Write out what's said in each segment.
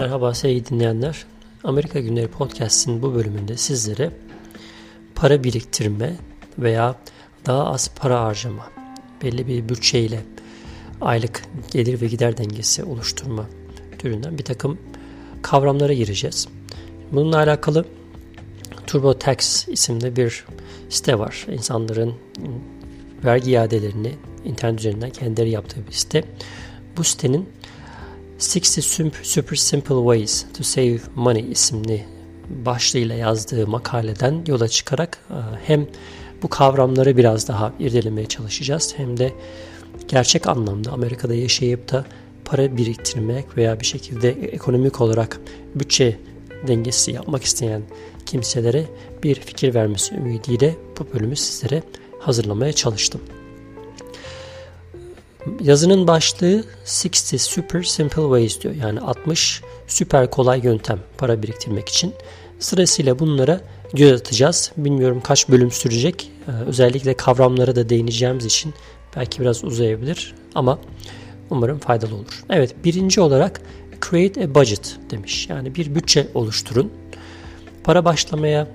Merhaba sevgili dinleyenler. Amerika Günleri Podcast'in bu bölümünde sizlere para biriktirme veya daha az para harcama, belli bir bütçeyle aylık gelir ve gider dengesi oluşturma türünden bir takım kavramlara gireceğiz. Bununla alakalı TurboTax isimli bir site var. İnsanların vergi iadelerini internet üzerinden kendileri yaptığı bir site. Bu sitenin 60 Super Simple Ways to Save Money isimli başlığıyla yazdığı makaleden yola çıkarak e, hem bu kavramları biraz daha irdelemeye çalışacağız hem de gerçek anlamda Amerika'da yaşayıp da para biriktirmek veya bir şekilde ekonomik olarak bütçe dengesi yapmak isteyen kimselere bir fikir vermesi ümidiyle bu bölümü sizlere hazırlamaya çalıştım. Yazının başlığı 60 Super Simple Ways diyor. Yani 60 süper kolay yöntem para biriktirmek için. Sırasıyla bunlara göz atacağız. Bilmiyorum kaç bölüm sürecek. Ee, özellikle kavramlara da değineceğimiz için belki biraz uzayabilir ama umarım faydalı olur. Evet birinci olarak create a budget demiş. Yani bir bütçe oluşturun. Para başlamaya,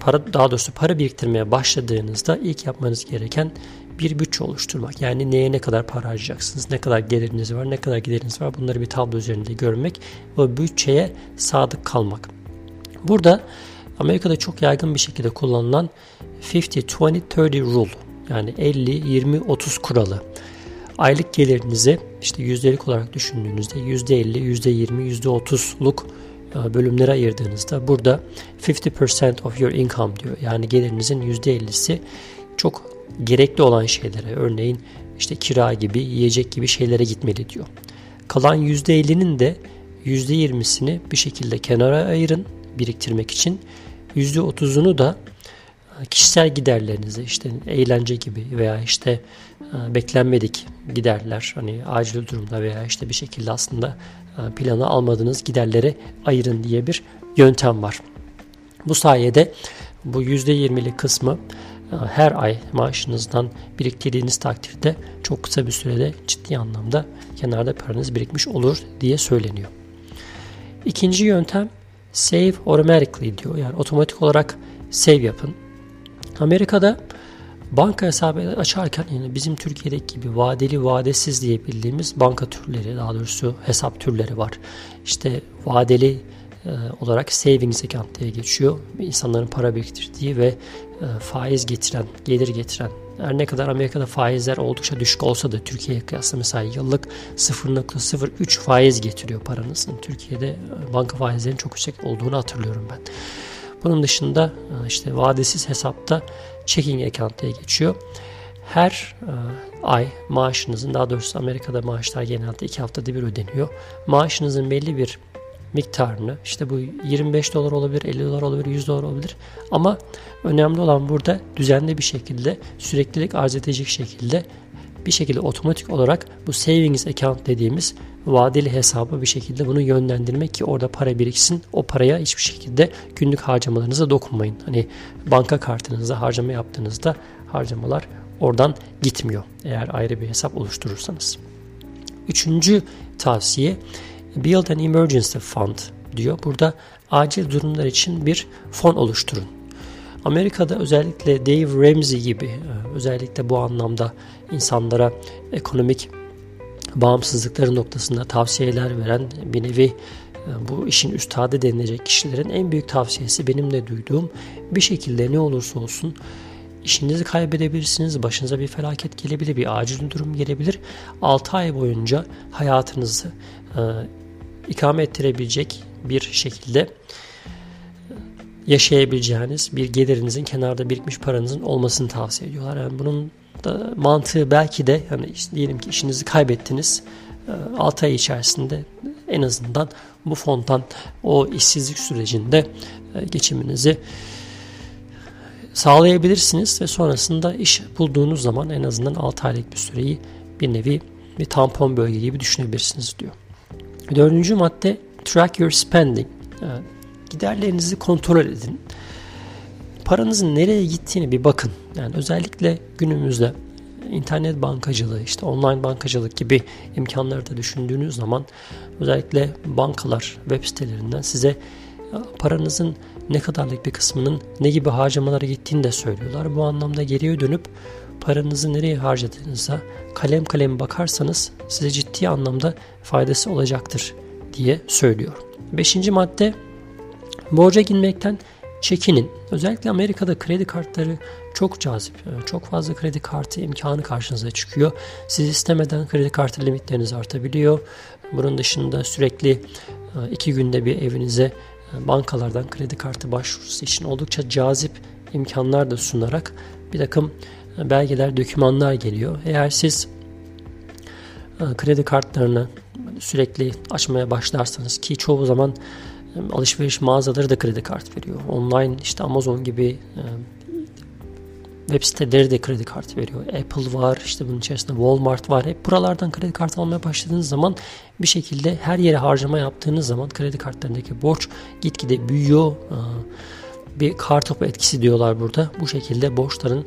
para daha doğrusu para biriktirmeye başladığınızda ilk yapmanız gereken bir bütçe oluşturmak. Yani neye ne kadar para harcayacaksınız, ne kadar geliriniz var, ne kadar gideriniz var bunları bir tablo üzerinde görmek ve bütçeye sadık kalmak. Burada Amerika'da çok yaygın bir şekilde kullanılan 50-20-30 rule yani 50-20-30 kuralı. Aylık gelirinizi işte yüzdelik olarak düşündüğünüzde %50, %20, %30'luk bölümlere ayırdığınızda burada 50% of your income diyor. Yani gelirinizi %50'si çok gerekli olan şeylere örneğin işte kira gibi yiyecek gibi şeylere gitmeli diyor. Kalan %50'nin de %20'sini bir şekilde kenara ayırın biriktirmek için. %30'unu da e, kişisel giderlerinize işte eğlence gibi veya işte e, beklenmedik giderler hani acil durumda veya işte bir şekilde aslında e, planı almadığınız giderlere ayırın diye bir yöntem var. Bu sayede bu %20'lik kısmı her ay maaşınızdan biriktirdiğiniz takdirde çok kısa bir sürede ciddi anlamda kenarda paranız birikmiş olur diye söyleniyor. İkinci yöntem save automatically diyor. Yani otomatik olarak save yapın. Amerika'da banka hesabı açarken yani bizim Türkiye'deki gibi vadeli vadesiz diye bildiğimiz banka türleri daha doğrusu hesap türleri var. İşte vadeli e, olarak savings account diye geçiyor. İnsanların para biriktirdiği ve faiz getiren, gelir getiren her ne kadar Amerika'da faizler oldukça düşük olsa da Türkiye'ye kıyasla mesela yıllık 0.03 faiz getiriyor paranızın. Türkiye'de e, banka faizlerinin çok yüksek olduğunu hatırlıyorum ben. Bunun dışında işte vadesiz hesapta checking account diye geçiyor. Her ay maaşınızın daha doğrusu Amerika'da maaşlar genelde iki haftada bir ödeniyor. Maaşınızın belli bir miktarını işte bu 25 dolar olabilir, 50 dolar olabilir, 100 dolar olabilir ama önemli olan burada düzenli bir şekilde süreklilik arz edecek şekilde bir şekilde otomatik olarak bu savings account dediğimiz vadeli hesabı bir şekilde bunu yönlendirmek ki orada para biriksin. O paraya hiçbir şekilde günlük harcamalarınıza dokunmayın. Hani banka kartınızda harcama yaptığınızda harcamalar oradan gitmiyor. Eğer ayrı bir hesap oluşturursanız. Üçüncü tavsiye Build an Emergency Fund diyor. Burada acil durumlar için bir fon oluşturun. Amerika'da özellikle Dave Ramsey gibi e, özellikle bu anlamda insanlara ekonomik bağımsızlıkları noktasında tavsiyeler veren bir nevi e, bu işin üstadı denilecek kişilerin en büyük tavsiyesi benim de duyduğum bir şekilde ne olursa olsun işinizi kaybedebilirsiniz, başınıza bir felaket gelebilir, bir acil durum gelebilir. 6 ay boyunca hayatınızı e, ikame ettirebilecek bir şekilde yaşayabileceğiniz bir gelirinizin kenarda birikmiş paranızın olmasını tavsiye ediyorlar. Yani bunun da mantığı belki de işte diyelim ki işinizi kaybettiniz 6 e, ay içerisinde en azından bu fondan o işsizlik sürecinde e, geçiminizi sağlayabilirsiniz ve sonrasında iş bulduğunuz zaman en azından 6 aylık bir süreyi bir nevi bir tampon bölge gibi düşünebilirsiniz diyor. Dördüncü madde track your spending. Yani giderlerinizi kontrol edin. Paranızın nereye gittiğini bir bakın. Yani özellikle günümüzde internet bankacılığı, işte online bankacılık gibi imkanları da düşündüğünüz zaman özellikle bankalar web sitelerinden size paranızın ne kadarlık bir kısmının ne gibi harcamalara gittiğini de söylüyorlar. Bu anlamda geriye dönüp paranızı nereye harcadığınıza kalem kalem bakarsanız size ciddi anlamda faydası olacaktır diye söylüyor. Beşinci madde borca girmekten çekinin. Özellikle Amerika'da kredi kartları çok cazip. Çok fazla kredi kartı imkanı karşınıza çıkıyor. Siz istemeden kredi kartı limitleriniz artabiliyor. Bunun dışında sürekli e, iki günde bir evinize bankalardan kredi kartı başvurusu için oldukça cazip imkanlar da sunarak bir takım e, belgeler, dokümanlar geliyor. Eğer siz kredi kartlarını sürekli açmaya başlarsanız ki çoğu zaman alışveriş mağazaları da kredi kart veriyor. Online işte Amazon gibi web siteleri de kredi kartı veriyor. Apple var, işte bunun içerisinde Walmart var. Hep buralardan kredi kartı almaya başladığınız zaman bir şekilde her yere harcama yaptığınız zaman kredi kartlarındaki borç gitgide büyüyor. Bir kartopu etkisi diyorlar burada. Bu şekilde borçların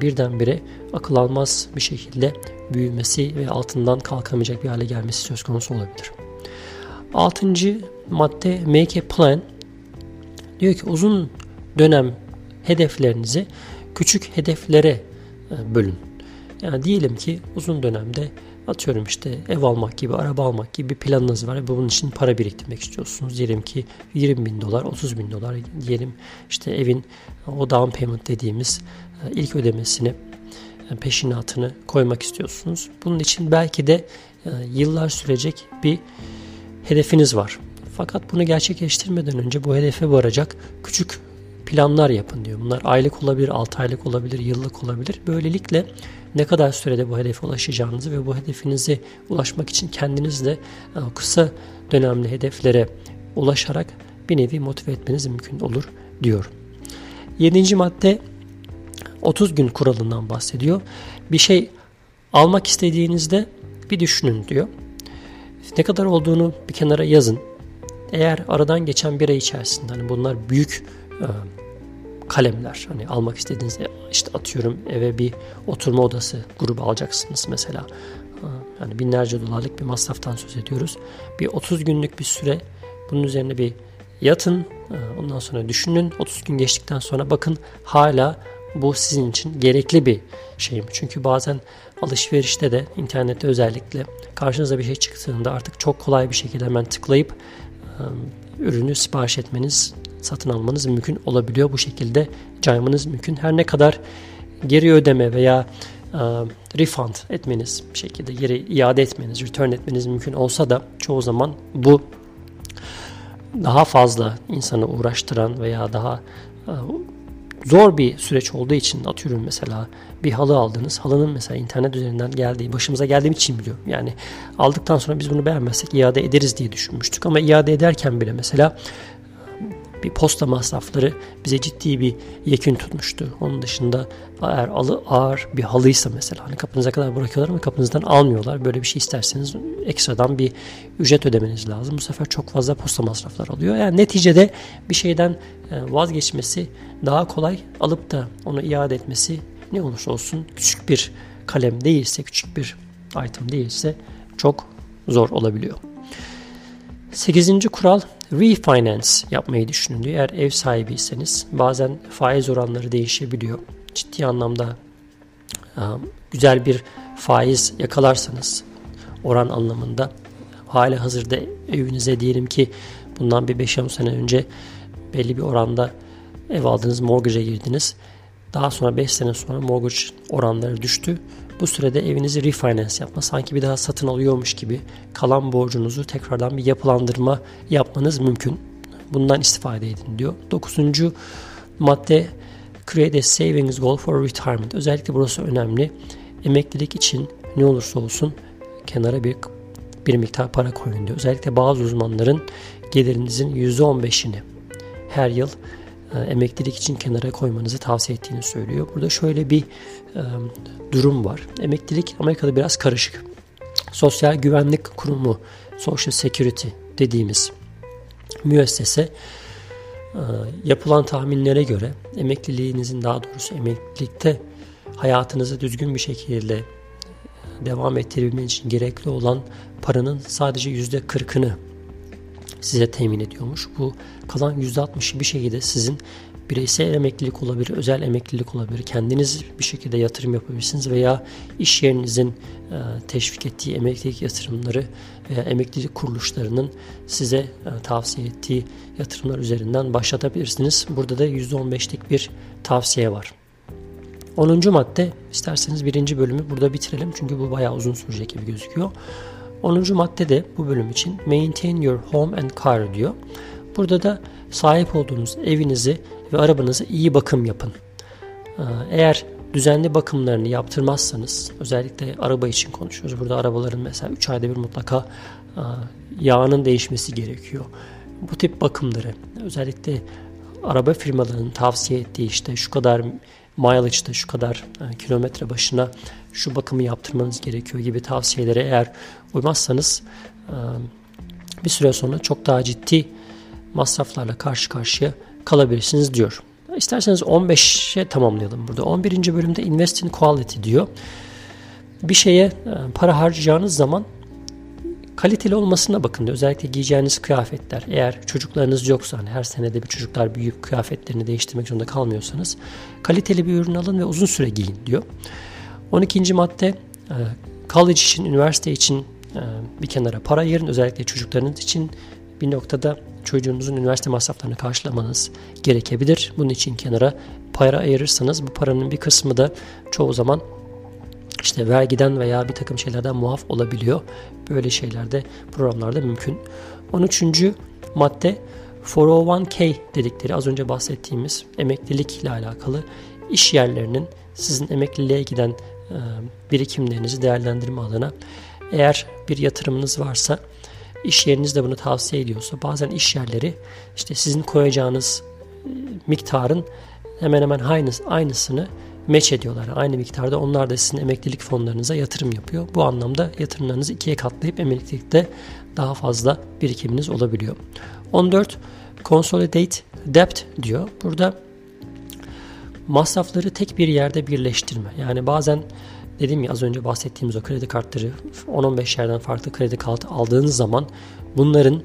birdenbire akıl almaz bir şekilde büyümesi ve altından kalkamayacak bir hale gelmesi söz konusu olabilir. Altıncı madde make a plan. Diyor ki uzun dönem hedeflerinizi küçük hedeflere e, bölün. Yani diyelim ki uzun dönemde atıyorum işte ev almak gibi, araba almak gibi bir planınız var bunun için para biriktirmek istiyorsunuz. Diyelim ki 20 bin dolar, 30 bin dolar diyelim işte evin o down payment dediğimiz e, ilk ödemesini e, peşinatını koymak istiyorsunuz. Bunun için belki de yıllar sürecek bir hedefiniz var. Fakat bunu gerçekleştirmeden önce bu hedefe varacak küçük planlar yapın diyor. Bunlar aylık olabilir, 6 aylık olabilir, yıllık olabilir. Böylelikle ne kadar sürede bu hedefe ulaşacağınızı ve bu hedefinize ulaşmak için kendiniz de e, kısa dönemli hedeflere ulaşarak bir nevi motive etmeniz mümkün olur diyor. Yedinci madde 30 gün kuralından bahsediyor. Bir şey almak istediğinizde bir düşünün diyor. Ne kadar olduğunu bir kenara yazın. Eğer aradan geçen bir ay içerisinde hani bunlar büyük kalemler. Hani almak istediğiniz işte atıyorum eve bir oturma odası grubu alacaksınız mesela. Yani binlerce dolarlık bir masraftan söz ediyoruz. Bir 30 günlük bir süre bunun üzerine bir yatın. Ondan sonra düşünün. 30 gün geçtikten sonra bakın hala bu sizin için gerekli bir şey mi? Çünkü bazen alışverişte de internette özellikle karşınıza bir şey çıktığında artık çok kolay bir şekilde hemen tıklayıp ürünü sipariş etmeniz satın almanız mümkün olabiliyor. Bu şekilde caymanız mümkün. Her ne kadar geri ödeme veya e, refund etmeniz bir şekilde geri iade etmeniz, return etmeniz mümkün olsa da çoğu zaman bu daha fazla insanı uğraştıran veya daha e, zor bir süreç olduğu için atıyorum mesela bir halı aldınız. Halının mesela internet üzerinden geldiği, başımıza geldiğim için biliyorum. Yani aldıktan sonra biz bunu beğenmezsek iade ederiz diye düşünmüştük. Ama iade ederken bile mesela bir posta masrafları bize ciddi bir yekün tutmuştu. Onun dışında eğer alı ağır bir halıysa mesela hani kapınıza kadar bırakıyorlar ama kapınızdan almıyorlar. Böyle bir şey isterseniz ekstradan bir ücret ödemeniz lazım. Bu sefer çok fazla posta masraflar oluyor. Yani neticede bir şeyden e, vazgeçmesi daha kolay alıp da onu iade etmesi ne olursa olsun küçük bir kalem değilse, küçük bir item değilse çok zor olabiliyor. Sekizinci kural refinance yapmayı düşünün diyor. Eğer ev sahibiyseniz bazen faiz oranları değişebiliyor. Ciddi anlamda güzel bir faiz yakalarsanız oran anlamında hala hazırda evinize diyelim ki bundan bir 5-10 sene önce belli bir oranda ev aldınız, mortgage'a girdiniz. Daha sonra 5 sene sonra mortgage oranları düştü. Bu sürede evinizi refinance yapma, sanki bir daha satın alıyormuş gibi kalan borcunuzu tekrardan bir yapılandırma yapmanız mümkün. Bundan istifade edin diyor. Dokuzuncu madde create a savings goal for retirement. Özellikle burası önemli. Emeklilik için ne olursa olsun kenara bir bir miktar para koyun diyor. Özellikle bazı uzmanların gelirinizin %15'ini her yıl emeklilik için kenara koymanızı tavsiye ettiğini söylüyor. Burada şöyle bir e, durum var. Emeklilik Amerika'da biraz karışık. Sosyal Güvenlik Kurumu, Social Security dediğimiz müessese e, yapılan tahminlere göre emekliliğinizin daha doğrusu emeklilikte hayatınızı düzgün bir şekilde devam ettirebilmeniz için gerekli olan paranın sadece %40'ını size temin ediyormuş. Bu kalan %60'ı bir şekilde sizin bireysel emeklilik olabilir, özel emeklilik olabilir. Kendiniz bir şekilde yatırım yapabilirsiniz veya iş yerinizin e, teşvik ettiği emeklilik yatırımları veya emeklilik kuruluşlarının size e, tavsiye ettiği yatırımlar üzerinden başlatabilirsiniz. Burada da %15'lik bir tavsiye var. 10. madde isterseniz birinci bölümü burada bitirelim çünkü bu bayağı uzun sürecek gibi gözüküyor. 10. madde de bu bölüm için maintain your home and car diyor. Burada da sahip olduğunuz evinizi ve arabanızı iyi bakım yapın. Ee, eğer düzenli bakımlarını yaptırmazsanız özellikle araba için konuşuyoruz. Burada arabaların mesela 3 ayda bir mutlaka e, yağının değişmesi gerekiyor. Bu tip bakımları özellikle araba firmalarının tavsiye ettiği işte şu kadar mileage'da şu kadar e, kilometre başına şu bakımı yaptırmanız gerekiyor gibi tavsiyelere eğer uymazsanız e, bir süre sonra çok daha ciddi masraflarla karşı karşıya kalabilirsiniz diyor. İsterseniz 15'e tamamlayalım burada. 11. bölümde Invest in Quality diyor. Bir şeye e, para harcayacağınız zaman kaliteli olmasına bakın. Özellikle giyeceğiniz kıyafetler. Eğer çocuklarınız yoksa hani her senede bir çocuklar büyük kıyafetlerini değiştirmek zorunda kalmıyorsanız kaliteli bir ürün alın ve uzun süre giyin diyor. 12. madde e, college için, üniversite için e, bir kenara para ayırın. Özellikle çocuklarınız için bir noktada çocuğunuzun üniversite masraflarını karşılamanız gerekebilir. Bunun için kenara para ayırırsanız bu paranın bir kısmı da çoğu zaman işte vergiden veya bir takım şeylerden muaf olabiliyor. Böyle şeylerde programlarda mümkün. 13. madde 401k dedikleri az önce bahsettiğimiz emeklilik ile alakalı iş yerlerinin sizin emekliliğe giden e, birikimlerinizi değerlendirme adına eğer bir yatırımınız varsa iş yeriniz de bunu tavsiye ediyorsa bazen iş yerleri işte sizin koyacağınız e, miktarın hemen hemen aynısını meç ediyorlar. Aynı miktarda onlar da sizin emeklilik fonlarınıza yatırım yapıyor. Bu anlamda yatırımlarınızı ikiye katlayıp emeklilikte daha fazla birikiminiz olabiliyor. 14. Consolidate Debt diyor. Burada masrafları tek bir yerde birleştirme. Yani bazen dediğim ya az önce bahsettiğimiz o kredi kartları 10-15 yerden farklı kredi kartı aldığınız zaman bunların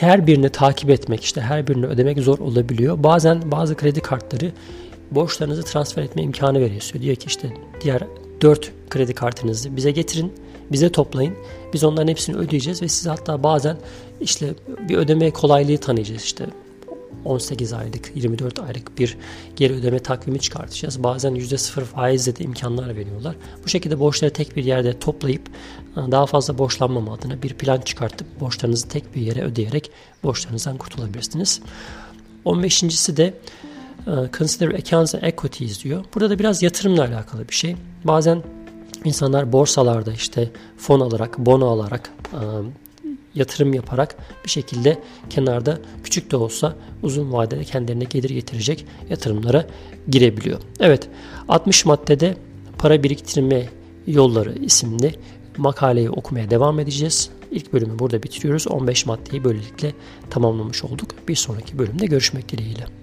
her birini takip etmek işte her birini ödemek zor olabiliyor. Bazen bazı kredi kartları borçlarınızı transfer etme imkanı veriyor. Diyor ki işte diğer 4 kredi kartınızı bize getirin, bize toplayın. Biz onların hepsini ödeyeceğiz ve size hatta bazen işte bir ödeme kolaylığı tanıyacağız. İşte 18 aylık, 24 aylık bir geri ödeme takvimi çıkartacağız. Bazen %0 faizle de imkanlar veriyorlar. Bu şekilde borçları tek bir yerde toplayıp e, daha fazla borçlanmama adına bir plan çıkartıp borçlarınızı tek bir yere ödeyerek borçlarınızdan kurtulabilirsiniz. 15.si de e, Consider Accounts and Equities diyor. Burada da biraz yatırımla alakalı bir şey. Bazen insanlar borsalarda işte fon alarak, bono alarak e, yatırım yaparak bir şekilde kenarda küçük de olsa uzun vadede kendilerine gelir getirecek yatırımlara girebiliyor. Evet 60 maddede para biriktirme yolları isimli makaleyi okumaya devam edeceğiz. İlk bölümü burada bitiriyoruz. 15 maddeyi böylelikle tamamlamış olduk. Bir sonraki bölümde görüşmek dileğiyle.